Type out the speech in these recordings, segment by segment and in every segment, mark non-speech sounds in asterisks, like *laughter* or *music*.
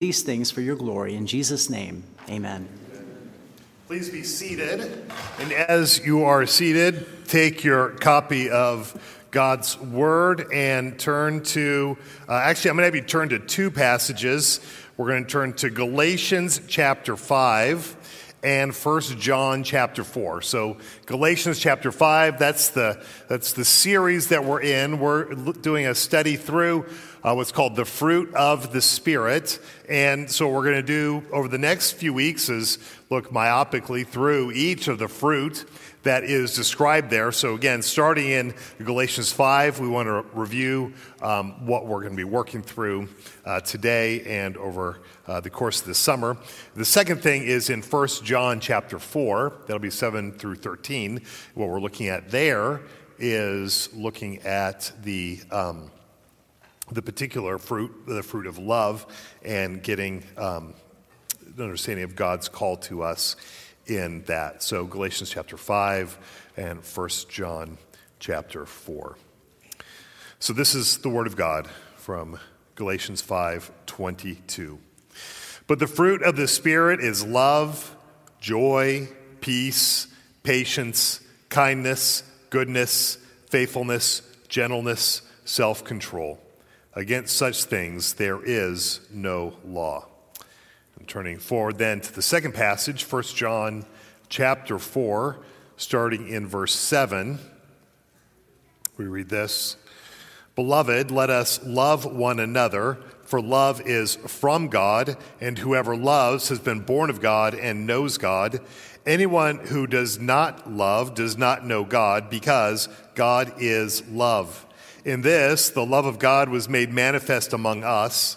these things for your glory. In Jesus' name, amen. Please be seated. And as you are seated, take your copy of God's Word and turn to, uh, actually, I'm going to have you turn to two passages. We're going to turn to Galatians chapter 5 and First John chapter 4. So Galatians chapter 5, that's the, that's the series that we're in. We're doing a study through uh, what's called the fruit of the Spirit. And so, we're going to do over the next few weeks is look myopically through each of the fruit that is described there. So, again, starting in Galatians 5, we want to review um, what we're going to be working through uh, today and over uh, the course of the summer. The second thing is in 1 John chapter 4, that'll be 7 through 13. What we're looking at there is looking at the. Um, the particular fruit, the fruit of love, and getting um, an understanding of God's call to us in that. So, Galatians chapter 5 and 1 John chapter 4. So, this is the word of God from Galatians 5 22. But the fruit of the Spirit is love, joy, peace, patience, kindness, goodness, faithfulness, gentleness, self control. Against such things there is no law. I'm turning forward then to the second passage, 1 John chapter 4, starting in verse 7. We read this Beloved, let us love one another, for love is from God, and whoever loves has been born of God and knows God. Anyone who does not love does not know God, because God is love. In this, the love of God was made manifest among us,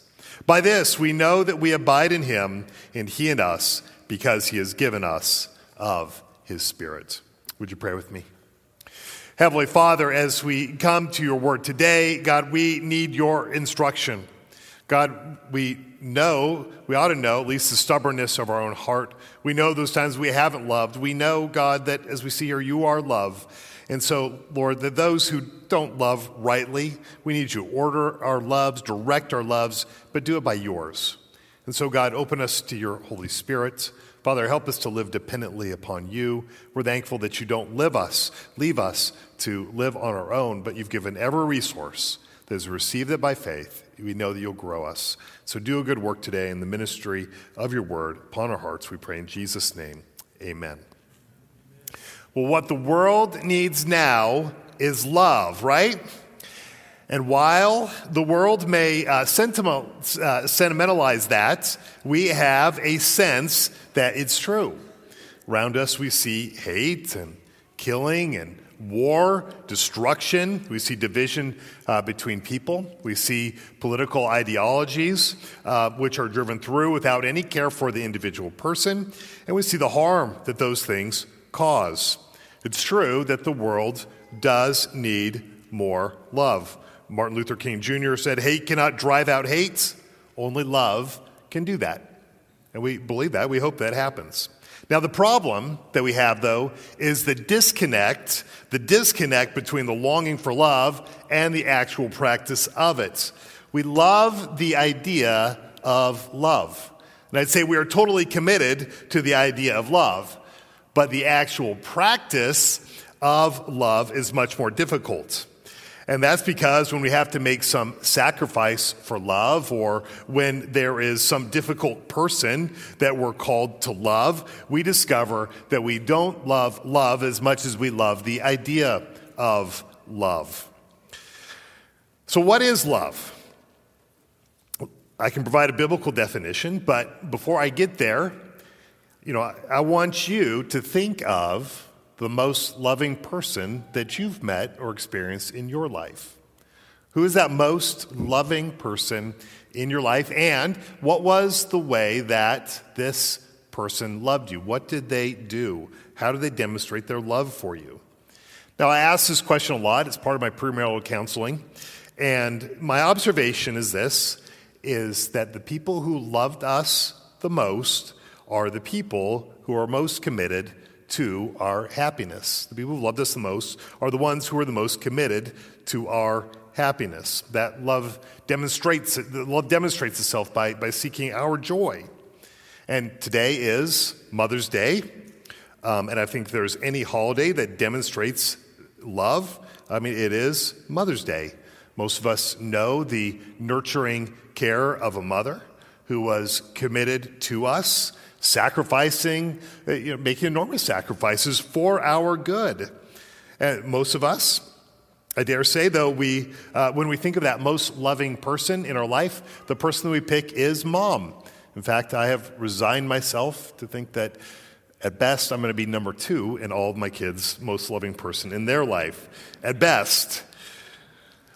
By this, we know that we abide in him, and he in us, because he has given us of his Spirit. Would you pray with me? Heavenly Father, as we come to your word today, God, we need your instruction. God, we know, we ought to know at least the stubbornness of our own heart. We know those times we haven't loved. We know, God, that as we see here, you are love. And so, Lord, that those who don't love rightly, we need you to order our loves, direct our loves, but do it by yours. And so, God, open us to your Holy Spirit. Father, help us to live dependently upon you. We're thankful that you don't live us, leave us to live on our own, but you've given every resource that has received it by faith we know that you'll grow us. So do a good work today in the ministry of your word upon our hearts, we pray in Jesus' name. Amen. Well, what the world needs now is love, right? And while the world may uh, uh, sentimentalize that, we have a sense that it's true. Around us, we see hate and killing and war, destruction. We see division uh, between people. We see political ideologies uh, which are driven through without any care for the individual person. And we see the harm that those things cause. It's true that the world does need more love. Martin Luther King Jr. said, Hate cannot drive out hate, only love can do that. And we believe that. We hope that happens. Now, the problem that we have, though, is the disconnect, the disconnect between the longing for love and the actual practice of it. We love the idea of love. And I'd say we are totally committed to the idea of love, but the actual practice of love is much more difficult. And that's because when we have to make some sacrifice for love, or when there is some difficult person that we're called to love, we discover that we don't love love as much as we love the idea of love. So, what is love? I can provide a biblical definition, but before I get there, you know, I want you to think of the most loving person that you've met or experienced in your life? Who is that most loving person in your life? And what was the way that this person loved you? What did they do? How did they demonstrate their love for you? Now, I ask this question a lot. It's part of my premarital counseling. And my observation is this is that the people who loved us the most are the people who are most committed to our happiness. The people who loved us the most are the ones who are the most committed to our happiness. That love demonstrates love demonstrates itself by, by seeking our joy. And today is Mother's Day. Um, and I think there's any holiday that demonstrates love. I mean, it is Mother's Day. Most of us know the nurturing care of a mother who was committed to us, sacrificing, uh, you know, making enormous sacrifices for our good. And most of us, I dare say, though, we, uh, when we think of that most loving person in our life, the person that we pick is mom. In fact, I have resigned myself to think that at best I'm going to be number two in all of my kids' most loving person in their life. At best.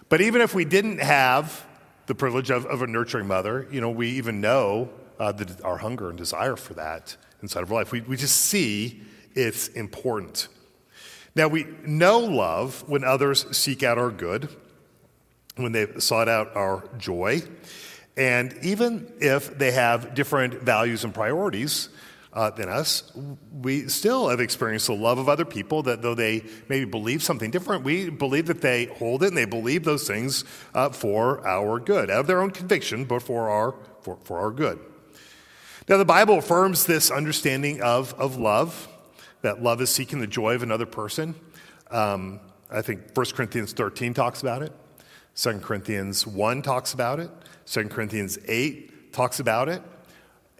But even if we didn't have the privilege of, of a nurturing mother, you know, we even know uh, the, our hunger and desire for that inside of our life. We, we just see it's important. Now, we know love when others seek out our good, when they've sought out our joy, and even if they have different values and priorities, uh, than us, we still have experienced the love of other people that though they maybe believe something different, we believe that they hold it and they believe those things uh, for our good, out of their own conviction, but for our, for, for our good. Now, the Bible affirms this understanding of, of love, that love is seeking the joy of another person. Um, I think 1 Corinthians 13 talks about it. 2 Corinthians 1 talks about it. 2 Corinthians 8 talks about it.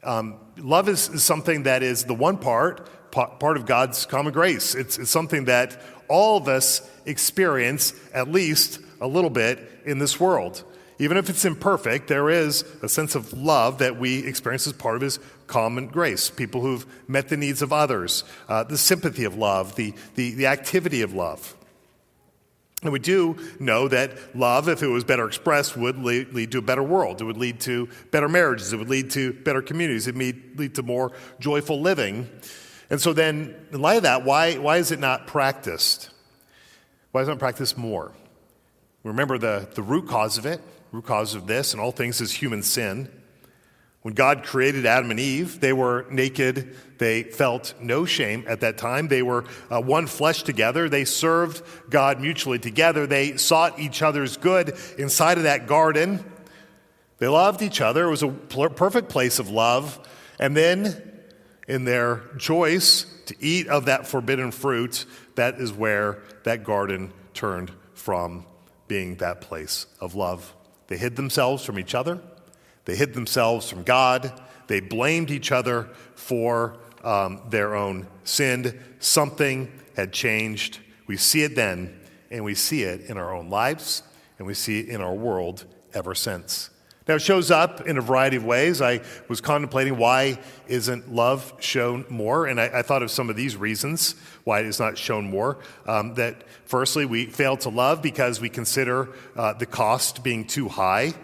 Um, love is, is, something that is the one part, part of God's common grace. It's, it's something that all of us experience at least a little bit in this world. Even if it's imperfect, there is a sense of love that we experience as part of His common grace. People who've met the needs of others, uh, the sympathy of love, the, the, the activity of love. And we do know that love, if it was better expressed, would lead, lead, to a better world. It would lead to better marriages. It would lead to better communities. It would lead to more joyful living. And so, then, in light of that, why, why is it not practiced? Why is it not practiced more? Remember the, the root cause of it, root cause of this and all things is human sin. When God created Adam and Eve, they were naked. They felt no shame at that time. They were uh, one flesh together. They served God mutually together. They sought each other's good inside of that garden. They loved each other. It was a perfect place of love. And then, in their choice to eat of that forbidden fruit, that is where that garden turned from being that place of love. They hid themselves from each other. They hid themselves from God. They blamed each other for um, their own sin. Something had changed. We see it then, and we see it in our own lives, and we see it in our world ever since. Now, it shows up in a variety of ways. I was contemplating why isn't love shown more? And I, I thought of some of these reasons why it is not shown more. Um, that firstly, we fail to love because we consider uh, the cost being too high.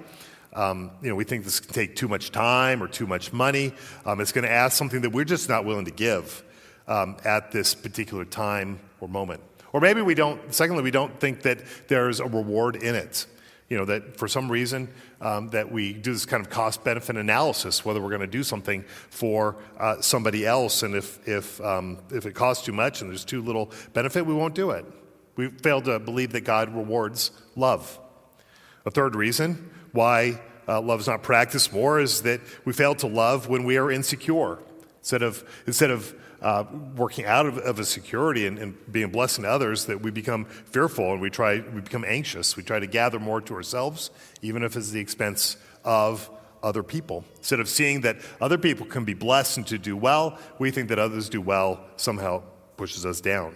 Um, you know, we think this can take too much time or too much money. Um, it's going to ask something that we're just not willing to give um, at this particular time or moment. Or maybe we don't, secondly, we don't think that there's a reward in it. You know, that for some reason um, that we do this kind of cost benefit analysis, whether we're going to do something for uh, somebody else. And if, if, um, if it costs too much and there's too little benefit, we won't do it. We fail to believe that God rewards love. A third reason why uh, love is not practiced more is that we fail to love when we are insecure. Instead of, instead of uh, working out of, of a security and, and, being a blessing to others, that we become fearful and we try, we become anxious. We try to gather more to ourselves, even if it's the expense of other people. Instead of seeing that other people can be blessed and to do well, we think that others do well somehow pushes us down.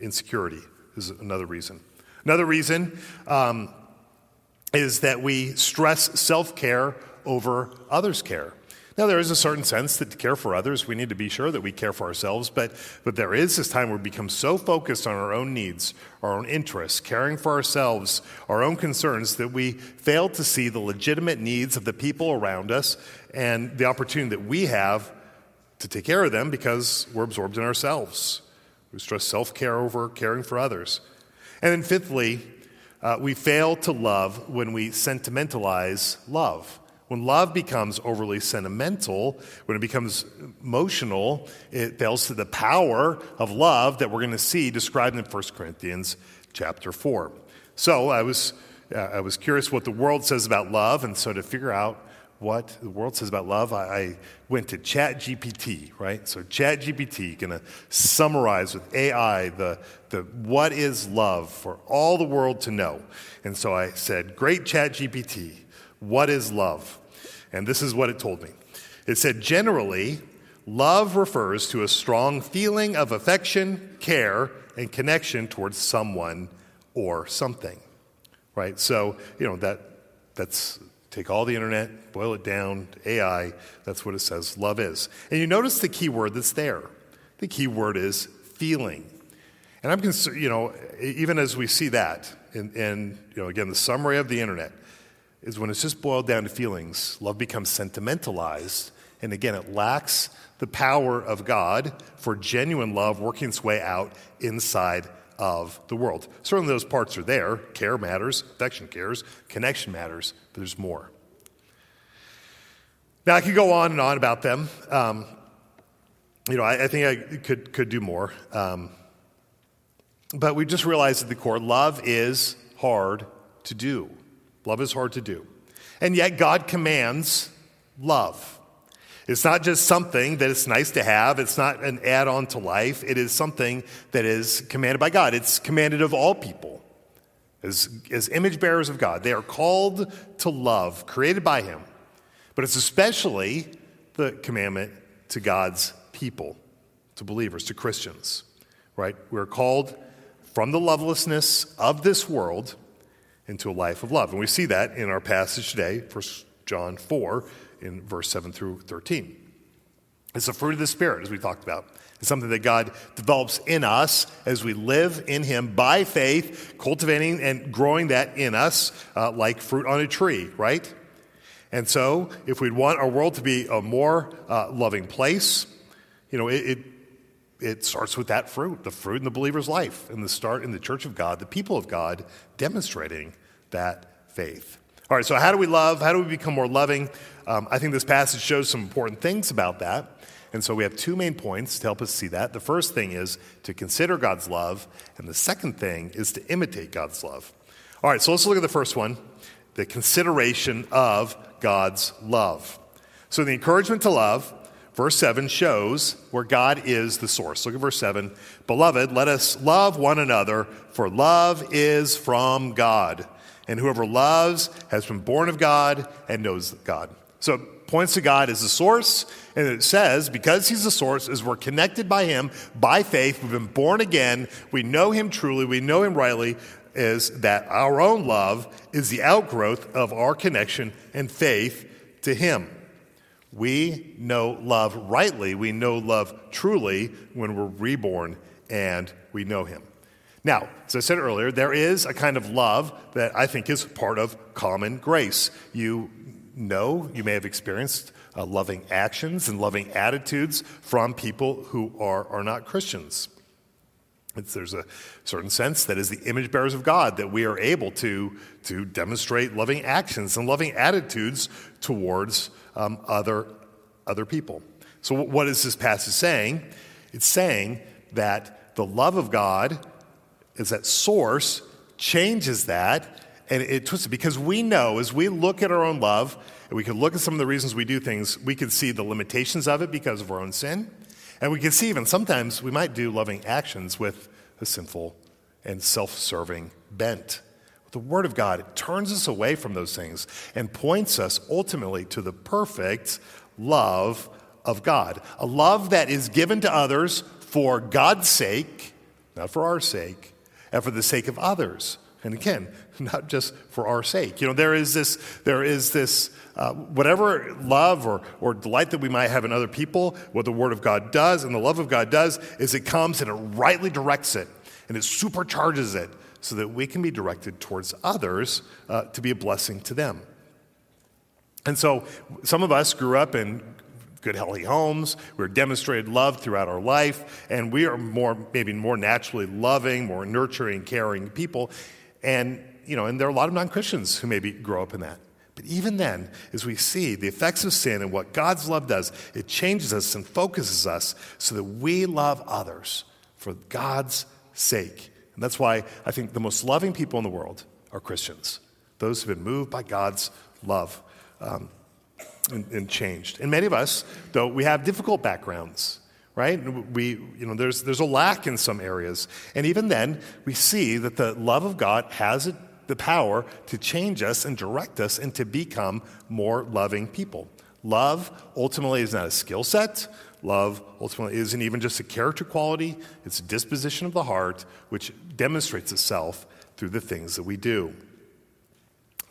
Insecurity is another reason. Another reason um, is that we stress self care over others' care. Now, there is a certain sense that to care for others, we need to be sure that we care for ourselves, but, but there is this time where we become so focused on our own needs, our own interests, caring for ourselves, our own concerns, that we fail to see the legitimate needs of the people around us and the opportunity that we have to take care of them because we're absorbed in ourselves. We stress self care over caring for others. And then, fifthly, uh, we fail to love when we sentimentalize love. When love becomes overly sentimental, when it becomes emotional, it fails to the power of love that we're going to see described in 1 Corinthians chapter 4. So I was, uh, I was curious what the world says about love, and so to figure out what the world says about love, I, I went to ChatGPT, right? So ChatGPT going to summarize with AI the, the what is love for all the world to know. And so I said, great ChatGPT, what is love? And this is what it told me. It said, generally, love refers to a strong feeling of affection, care, and connection towards someone or something. Right? So, you know, that that's take all the internet, boil it down AI, that's what it says love is. And you notice the key word that's there. The key word is feeling. And I'm concerned, you know, even as we see that, and, and you know, again, the summary of the internet is when it's just boiled down to feelings, love becomes sentimentalized. And again, it lacks the power of God for genuine love working its way out inside of the world. Certainly, those parts are there. Care matters, affection cares, connection matters, but there's more. Now, I could go on and on about them. Um, you know, I, I, think I could, could do more. Um, but we just realized at the core love is hard to do. Love is hard to do. And yet, God commands love. It's not just something that it's nice to have. It's not an add on to life. It is something that is commanded by God. It's commanded of all people as, as image bearers of God. They are called to love, created by Him. But it's especially the commandment to God's people, to believers, to Christians, right? We're called from the lovelessness of this world into a life of love. And we see that in our passage today, 1 John 4, in verse 7 through 13. It's the fruit of the Spirit, as we talked about. It's something that God develops in us as we live in Him by faith, cultivating and growing that in us uh, like fruit on a tree, right? And so, if we want our world to be a more uh, loving place, you know, it, it, it starts with that fruit, the fruit in the believer's life, and the start in the church of God, the people of God, demonstrating that faith. All right, so how do we love? How do we become more loving? Um, I think this passage shows some important things about that. And so we have two main points to help us see that. The first thing is to consider God's love, and the second thing is to imitate God's love. All right, so let's look at the first one the consideration of God's love. So the encouragement to love, verse 7 shows where God is the source. Look at verse 7. Beloved, let us love one another, for love is from God. And whoever loves has been born of God and knows God. So it points to God as the source, and it says, because He's the source, as we're connected by Him by faith, we've been born again, we know Him truly, we know Him rightly, is that our own love is the outgrowth of our connection and faith to Him. We know love rightly, we know love truly when we're reborn and we know Him. Now, as I said earlier, there is a kind of love that I think is part of common grace. You know, you may have experienced uh, loving actions and loving attitudes from people who are, are not Christians. It's, there's a certain sense that as the image bearers of God that we are able to, to demonstrate loving actions and loving attitudes towards um, other, other people. So, what is this passage saying? It's saying that the love of God is that source changes that and it twists it because we know as we look at our own love and we can look at some of the reasons we do things we can see the limitations of it because of our own sin and we can see even sometimes we might do loving actions with a sinful and self-serving bent But the word of god it turns us away from those things and points us ultimately to the perfect love of god a love that is given to others for god's sake not for our sake and for the sake of others. And again, *laughs* not just for our sake. You know, there is this, there is this, uh, whatever love or, or delight that we might have in other people, what the Word of God does and the love of God does is it comes and it rightly directs it and it supercharges it so that we can be directed towards others uh, to be a blessing to them. And so some of us grew up in good, healthy homes. We're demonstrated love throughout our life, and we are more, maybe more naturally loving, more nurturing, caring people. And, you know, and there are a lot of non Christians who maybe grow up in that. But even then, as we see the effects of sin and what God's love does, it changes us and focuses us so that we love others for God's sake. And that's why I think the most loving people in the world are Christians, those who've been moved by God's love um, and, and changed. And many of us, though, we have difficult backgrounds right? We, you know, there's, there's a lack in some areas. And even then, we see that the love of God has the power to change us and direct us and to become more loving people. Love ultimately is not a skill set. Love ultimately isn't even just a character quality, it's a disposition of the heart which demonstrates itself through the things that we do.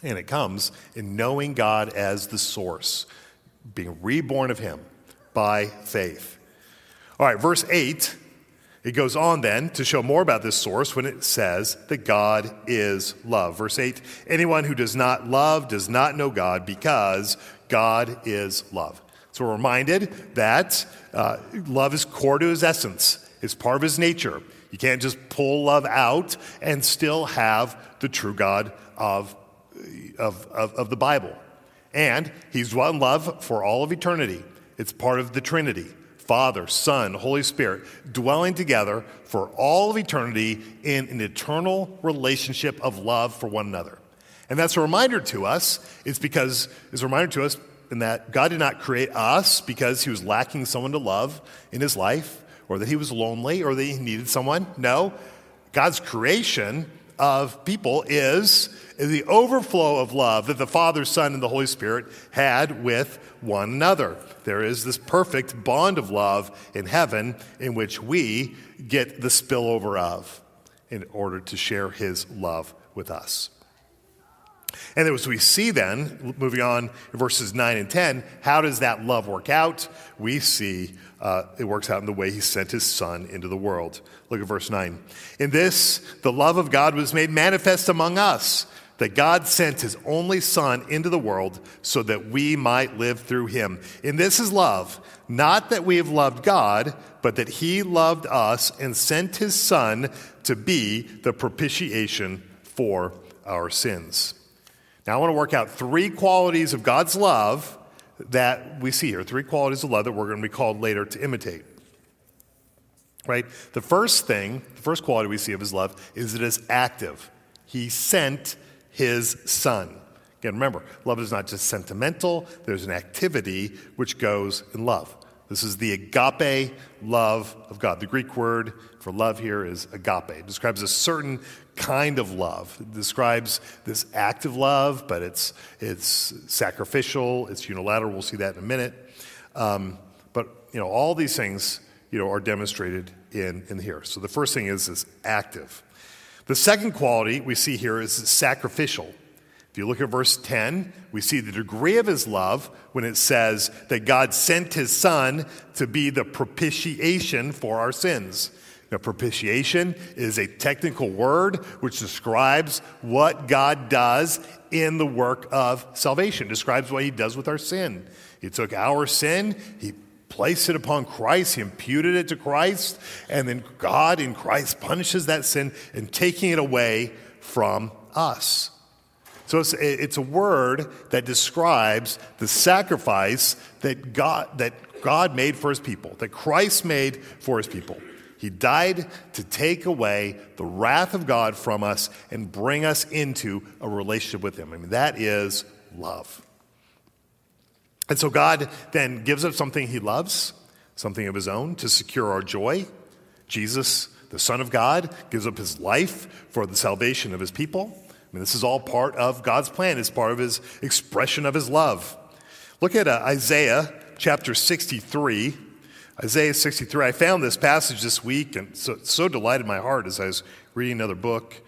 And it comes in knowing God as the source, being reborn of Him by faith. All right, verse 8, it goes on then to show more about this source when it says that God is love. Verse 8 anyone who does not love does not know God because God is love. So we're reminded that uh, love is core to his essence, it's part of his nature. You can't just pull love out and still have the true God of, of, of, of the Bible. And he's one love for all of eternity. It's part of the Trinity Father, Son, Holy Spirit, dwelling together for all of eternity in an eternal relationship of love for one another. And that's a reminder to us, it's because it's a reminder to us in that God did not create us because he was lacking someone to love in his life or that he was lonely or that he needed someone. No, God's creation of people is the overflow of love that the Father, Son, and the Holy Spirit had with one another. There is this perfect bond of love in heaven in which we get the spillover of in order to share his love with us. And as we see then, moving on verses 9 and 10, how does that love work out? We see uh, it works out in the way he sent his son into the world. Look at verse 9. In this, the love of God was made manifest among us, that God sent his only son into the world so that we might live through him. And this is love, not that we have loved God, but that he loved us and sent his son to be the propitiation for our sins. Now, I want to work out three qualities of God's love that we see here three qualities of love that we're going to be called later to imitate. Right? The first thing, the first quality we see of his love is that it is active. He sent his son. Again, remember, love is not just sentimental, there's an activity which goes in love. This is the agape love of God. The Greek word for love here is agape. It describes a certain kind of love. It describes this active love, but it's, it's sacrificial, it's unilateral. We'll see that in a minute. Um, but, you know, all these things, you know, are demonstrated in, in here. So the first thing is, is active. The second quality we see here is sacrificial. If you look at verse 10, we see the degree of his love when it says that God sent his son to be the propitiation for our sins. Now, propitiation is a technical word which describes what God does in the work of salvation, describes what he does with our sin. He took our sin, he placed it upon Christ, he imputed it to Christ, and then God in Christ punishes that sin and taking it away from us. So it's, it's a word that describes the sacrifice that God, that God made for his people, that Christ made for his people. He died to take away the wrath of God from us and bring us into a relationship with him. I mean, that is love. And so God then gives up something he loves, something of his own, to secure our joy. Jesus, the Son of God, gives up his life for the salvation of his people I mean, this is all part of God's plan, it's part of his expression of his love. Look at uh, Isaiah chapter 63. Isaiah 63. I found this passage this week and so, so delighted my heart as I was reading another book.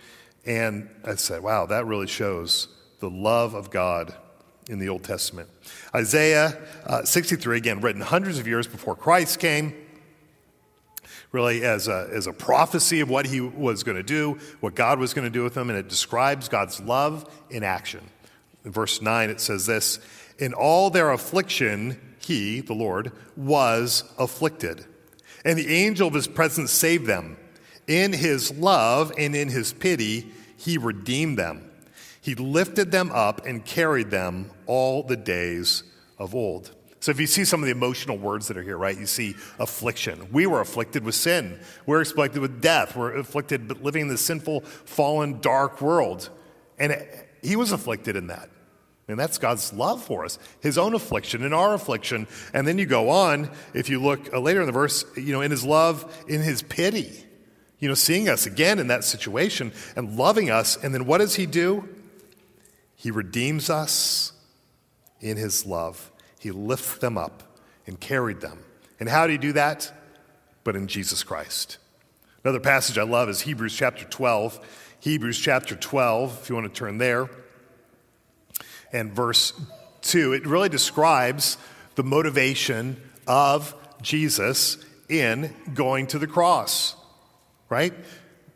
And I said, wow, that really shows the love of God in the Old Testament. Isaiah uh, 63, again, written hundreds of years before Christ came really as a, as a prophecy of what he was going to do, what God was going to do with him, and it describes God's love in action. In verse 9, it says this In all their affliction, he, the Lord, was afflicted. And the angel of his presence saved them. In his love and in his pity, he redeemed them. He lifted them up and carried them all the days of old. So if you see some of the emotional words that are here, right, you see affliction. We were afflicted with sin. We're afflicted with death. We're afflicted with living in the sinful, fallen, dark world. And he was afflicted in that. And that's God's love for us, his own affliction and our affliction. And then you go on, if you look uh, later in the verse, you know, in his love, in his pity, you know, seeing us again in that situation and loving us. And then what does he do? He redeems us in his love. He lifts them up and carried them. And how did he do that? But in Jesus Christ. Another passage I love is Hebrews chapter 12. Hebrews chapter 12, if you want to turn there. And verse 2, it really describes the motivation of Jesus in going to the cross, right?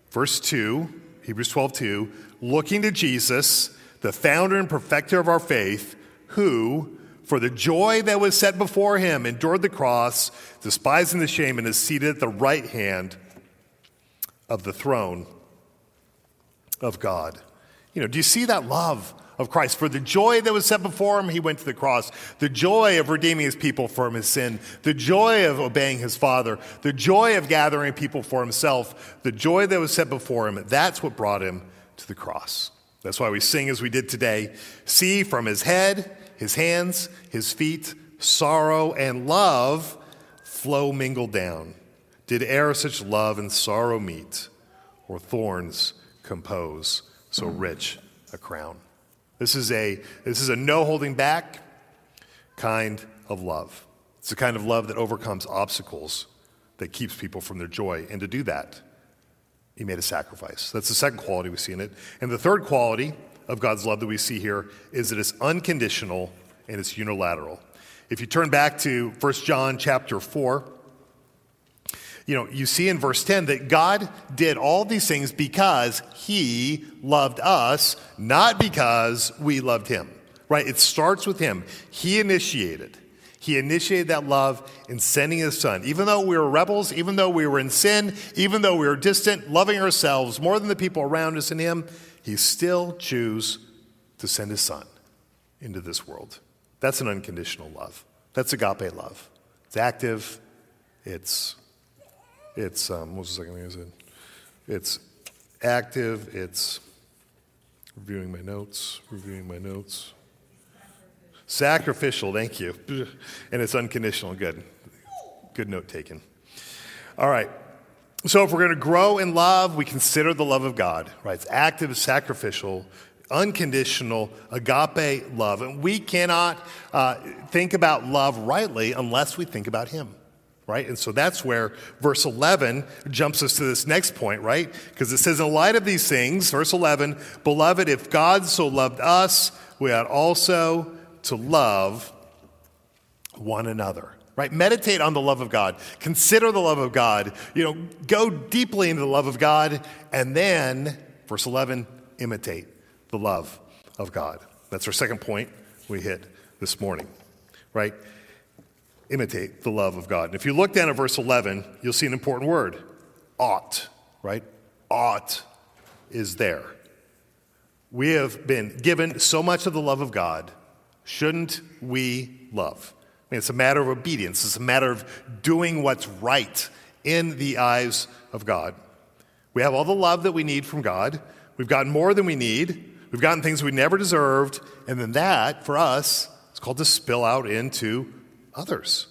Verse 2, Hebrews 12, 2, looking to Jesus, the founder and perfecter of our faith, who, for the joy that was set before him, endured the cross, despising the shame, and is seated at the right hand of the throne of God. You know, do you see that love of Christ? For the joy that was set before him, he went to the cross. The joy of redeeming his people from his sin, the joy of obeying his Father, the joy of gathering people for himself, the joy that was set before him, that's what brought him to the cross. That's why we sing as we did today See from his head, his hands, his feet, sorrow and love flow mingled down. Did e'er such love and sorrow meet, or thorns compose so rich a crown? This is a, this is a no holding back kind of love. It's the kind of love that overcomes obstacles, that keeps people from their joy. And to do that, he made a sacrifice. That's the second quality we see in it. And the third quality of God's love that we see here is that it's unconditional and it's unilateral. If you turn back to 1 John chapter 4, you know, you see in verse 10 that God did all these things because he loved us, not because we loved him. Right? It starts with him. He initiated. He initiated that love in sending his son. Even though we were rebels, even though we were in sin, even though we were distant, loving ourselves more than the people around us and him, he still chose to send his son into this world. That's an unconditional love. That's agape love. It's active, it's it's, um, what was the second thing I said? It's active, it's reviewing my notes, reviewing my notes. Sacrificial, thank you. And it's unconditional, good. Good note taken. All right. So if we're going to grow in love, we consider the love of God, right? It's active, sacrificial, unconditional, agape love. And we cannot uh, think about love rightly unless we think about Him right? And so that's where verse 11 jumps us to this next point, right? Because it says, In light of these things, verse 11, Beloved, if God so loved us, we ought also to love one another. Right? Meditate on the love of God. Consider the love of God. You know, go deeply into the love of God. And then, verse 11, imitate the love of God. That's our second point we hit this morning. Right? imitate the love of God. And if you look down at verse 11, you'll see an important word ought, right? Ought is there. We have been given so much of the love of God. Shouldn't we love? I mean, it's a matter of obedience, it's a matter of doing what's right in the eyes of God. We have all the love that we need from God. We've gotten more than we need. We've gotten things we never deserved. And then that, for us, is called to spill out into others.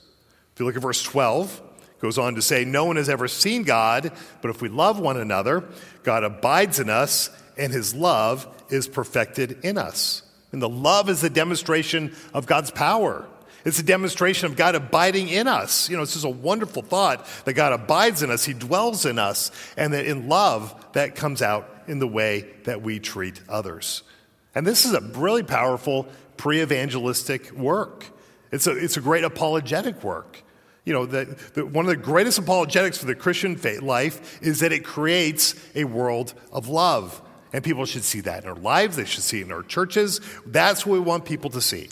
If you look at verse 12, goes on to say, No one has ever seen God, but if we love one another, God abides in us, and his love is perfected in us. And the love is a demonstration of God's power. It's a demonstration of God abiding in us. You know, it's just a wonderful thought that God abides in us, He dwells in us, and that in love, that comes out in the way that we treat others. And this is a really powerful pre evangelistic work. It's a, it's a great apologetic work. You know, the, the, one of the greatest apologetics for the Christian faith life is that it creates a world of love. And people should see that in our lives, they should see it in our churches. That's what we want people to see.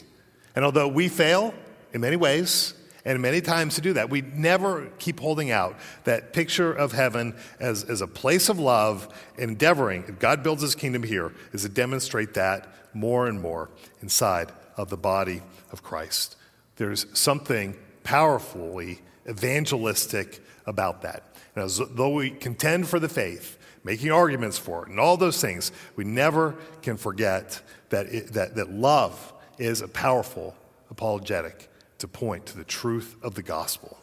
And although we fail, in many ways and many times to do that. We never keep holding out that picture of heaven as, as a place of love, endeavoring, if God builds his kingdom here, is to demonstrate that more and more inside of the body of Christ. There's something powerfully evangelistic about that. And as though we contend for the faith, making arguments for it, and all those things, we never can forget that, it, that, that love is a powerful apologetic to point to the truth of the gospel.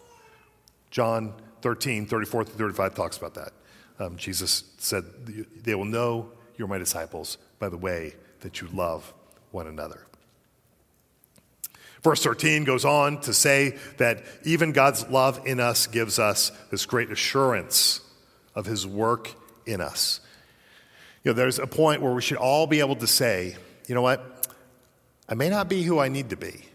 John 13, 34 through 35 talks about that. Um, Jesus said, They will know you're my disciples by the way that you love one another. Verse 13 goes on to say that even God's love in us gives us this great assurance of his work in us. You know, there's a point where we should all be able to say, you know what? I may not be who I need to be,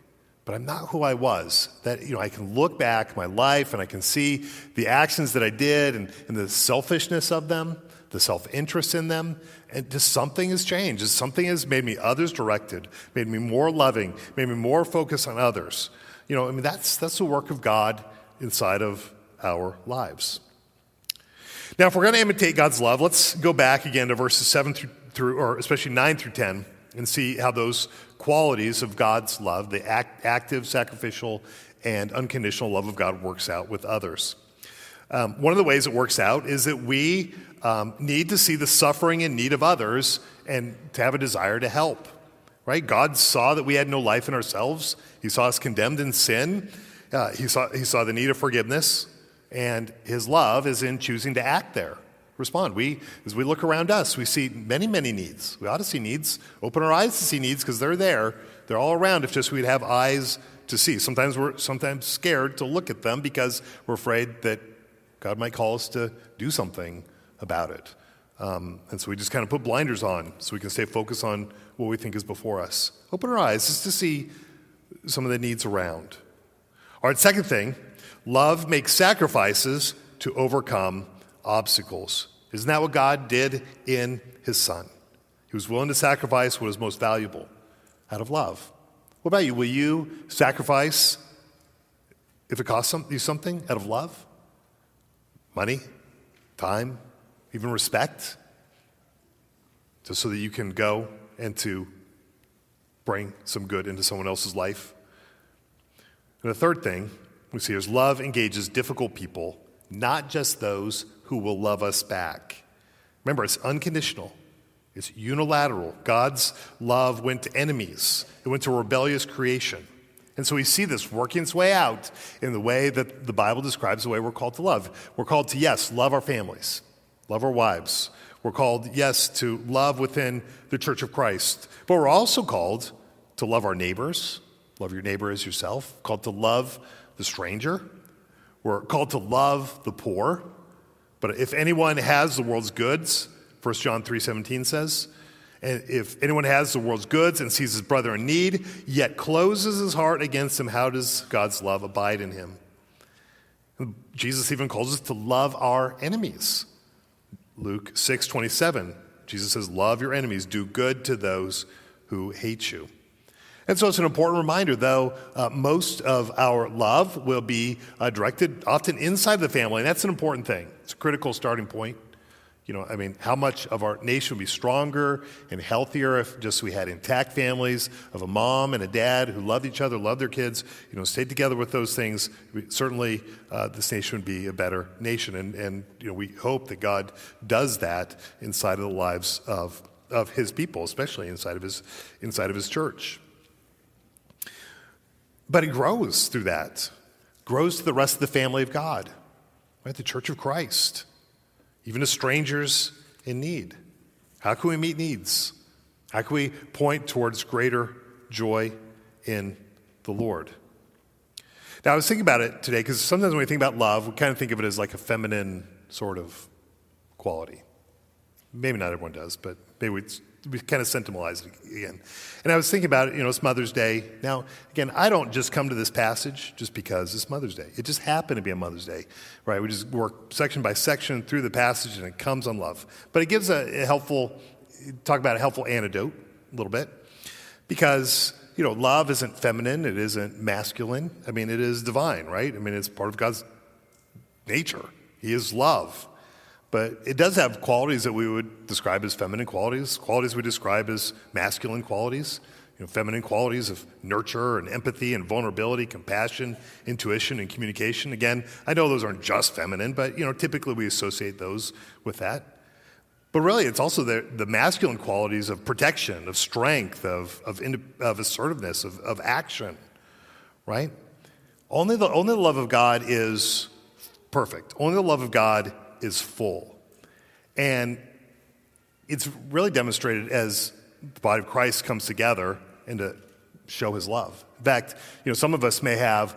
but I'm not who I was. That, you know, I can look back my life and I can see the actions that I did and, and the selfishness of them, the self interest in them, and just something has changed. Something has made me others directed, made me more loving, made me more focused on others. You know, I mean, that's, that's the work of God inside of our lives. Now, if we're going to imitate God's love, let's go back again to verses 7 through, through or especially 9 through 10, and see how those qualities of God's love, the act, active, sacrificial, and unconditional love of God, works out with others. Um, one of the ways it works out is that we um, need to see the suffering and need of others and to have a desire to help. Right? God saw that we had no life in ourselves. He saw us condemned in sin. Uh, he, saw, he saw the need of forgiveness. And his love is in choosing to act there, respond. We, as we look around us, we see many, many needs. We ought to see needs, open our eyes to see needs because they're there. They're all around if just we'd have eyes to see. Sometimes we're sometimes scared to look at them because we're afraid that God might call us to do something about it. Um, and so we just kind of put blinders on so we can stay focused on what we think is before us. Open our eyes just to see some of the needs around. All right, second thing love makes sacrifices to overcome obstacles. Isn't that what God did in his son? He was willing to sacrifice what is most valuable out of love. What about you? Will you sacrifice if it costs you something out of love? Money? Time? even respect, just so that you can go and to bring some good into someone else's life. And the third thing we see is love engages difficult people, not just those who will love us back. Remember, it's unconditional. It's unilateral. God's love went to enemies, it went to rebellious creation. And so we see this working its way out in the way that the Bible describes the way we're called to love. We're called to, yes, love our families, love our wives. We're called, yes, to love within the church of Christ. But we're also called to love our neighbors, love your neighbor as yourself, called to love the stranger. We're called to love the poor. But if anyone has the world's goods, 1 John 3:17 says, and if anyone has the world's goods and sees his brother in need, yet closes his heart against him, how does God's love abide in him? Jesus even calls us to love our enemies. Luke 6 27, Jesus says, Love your enemies, do good to those who hate you. And so it's an important reminder, though uh, most of our love will be uh, directed often inside the family, and that's an important thing. It's a critical starting point. You know, I mean, how much of our nation would be stronger and healthier if just we had intact families of a mom and a dad who loved each other, loved their kids, you know, stayed together with those things. Certainly, uh, this nation would be a better nation. And, and, you know, we hope that God does that inside of the lives of, of his people, especially inside of his, inside of his church. But it grows through that, grows to the rest of the family of God, right? The church of Christ even to strangers in need. How can we meet needs? How can we point towards greater joy in the Lord? Now, I was thinking about it today because sometimes when we think about love, we kind of think of it as like a feminine sort of quality. Maybe not everyone does, but maybe we we kind of sentimentalize it again. And I was thinking about it, you know, it's Mother's Day. Now, again, I don't just come to this passage just because it's Mother's Day. It just happened to be a Mother's Day, right? We just work section by section through the passage and it comes on love. But it gives a, a helpful, talk about a helpful antidote a little bit. Because you know, love isn't feminine, it isn't masculine. I mean, it is divine, right? I mean, it's part of God's nature. He is love. But it does have qualities that we would describe as feminine qualities, qualities we describe as masculine qualities. You know, feminine qualities of nurture and empathy and vulnerability, compassion, intuition, and communication. Again, I know those aren't just feminine, but you know, typically we associate those with that. But really, it's also the, the masculine qualities of protection, of strength, of, of, of assertiveness, of, of action, right? Only the, only the love of God is perfect. Only the love of God is full. And it's really demonstrated as the body of Christ comes together and to show his love. In fact, you know, some of us may have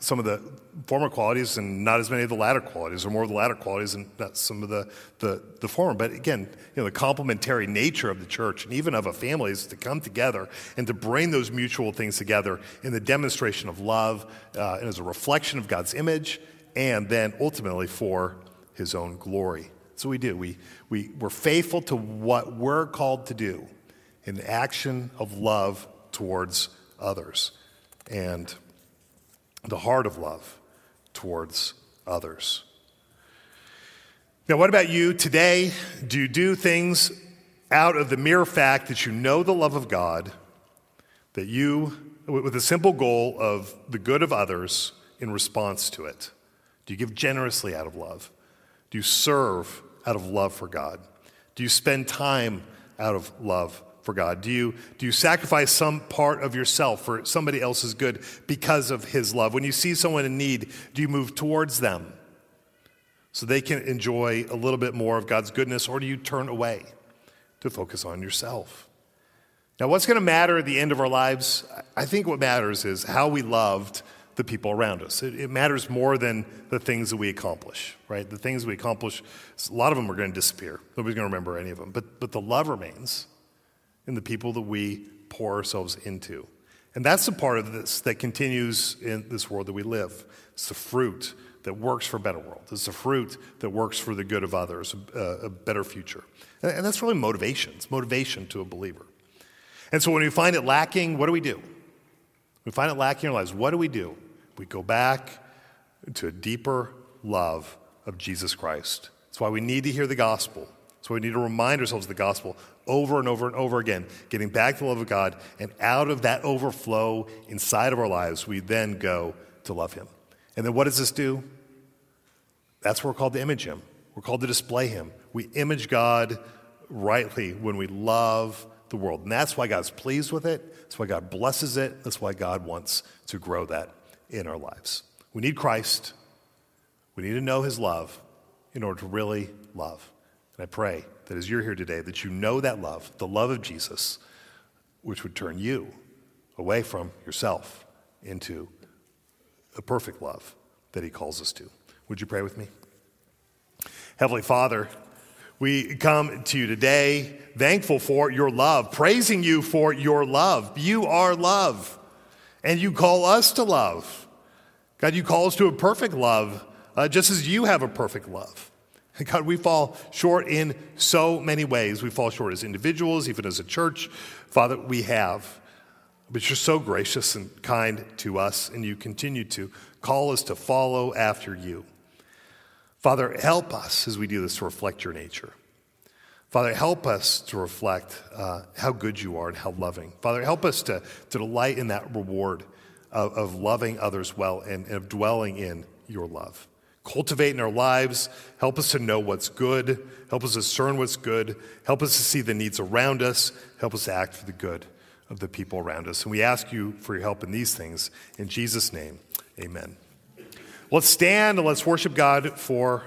some of the former qualities and not as many of the latter qualities, or more of the latter qualities and not some of the, the, the former. But again, you know, the complementary nature of the church and even of a family is to come together and to bring those mutual things together in the demonstration of love uh, and as a reflection of God's image, and then ultimately for his own glory. So we do. We, we, we're faithful to what we're called to do in the action of love towards others. And the heart of love towards others. Now, what about you today? Do you do things out of the mere fact that you know the love of God, that you, with a simple goal of the good of others in response to it? Do you give generously out of love? Do you serve out of love for God? Do you spend time out of love for God? Do you, do you sacrifice some part of yourself for somebody else's good because of His love? When you see someone in need, do you move towards them so they can enjoy a little bit more of God's goodness, or do you turn away to focus on yourself? Now, what's going to matter at the end of our lives? I think what matters is how we loved the people around us. It, it, matters more than the things that we accomplish, right? The things we accomplish, a lot of them are going to disappear. Nobody's going to remember any of them. But, but the love remains in the people that we pour ourselves into. And that's the part of this that continues in this world that we live. It's the fruit that works for a better world. It's the fruit that works for the good of others, a, a better future. And, and that's really motivation. It's motivation to a believer. And so when we find it lacking, what do we do? We find it lacking in our lives. What do we do? We go back to a deeper love of Jesus Christ. That's why we need to hear the gospel. That's why we need to remind ourselves of the gospel over and over and over again, getting back to the love of God. And out of that overflow inside of our lives, we then go to love Him. And then what does this do? That's what we're called to image Him. We're called to display Him. We image God rightly when we love the world. And that's why God's pleased with it. That's why God blesses it. That's why God wants to grow that in our lives. We need Christ. We need to know His love in order to really love. And I pray that as you're here today, that you know that love, the love of Jesus, which would turn you away from yourself into a perfect love that He calls us to. Would you pray with me? Heavenly Father, we come to you today thankful for your love, praising you for your love. You are love, and you call us to love. God, you call us to a perfect love, uh, just as you have a perfect love. *laughs* God, we fall short in so many ways. We fall short as individuals, even as a church. Father, we have. But you're so gracious and kind to us, and you continue to call us to follow after you. Father, help us as we do this to reflect your nature. Father, help us to reflect uh, how good you are and how loving. Father, help us to, to delight in that reward of, of loving others well and, and of dwelling in your love cultivate in our lives. Help us to know what's good. Help us discern what's good. Help us to see the needs around us. Help us to act for the good of the people around us. And we ask you for your help in these things. In Jesus' name, amen. Let's stand and let's worship God for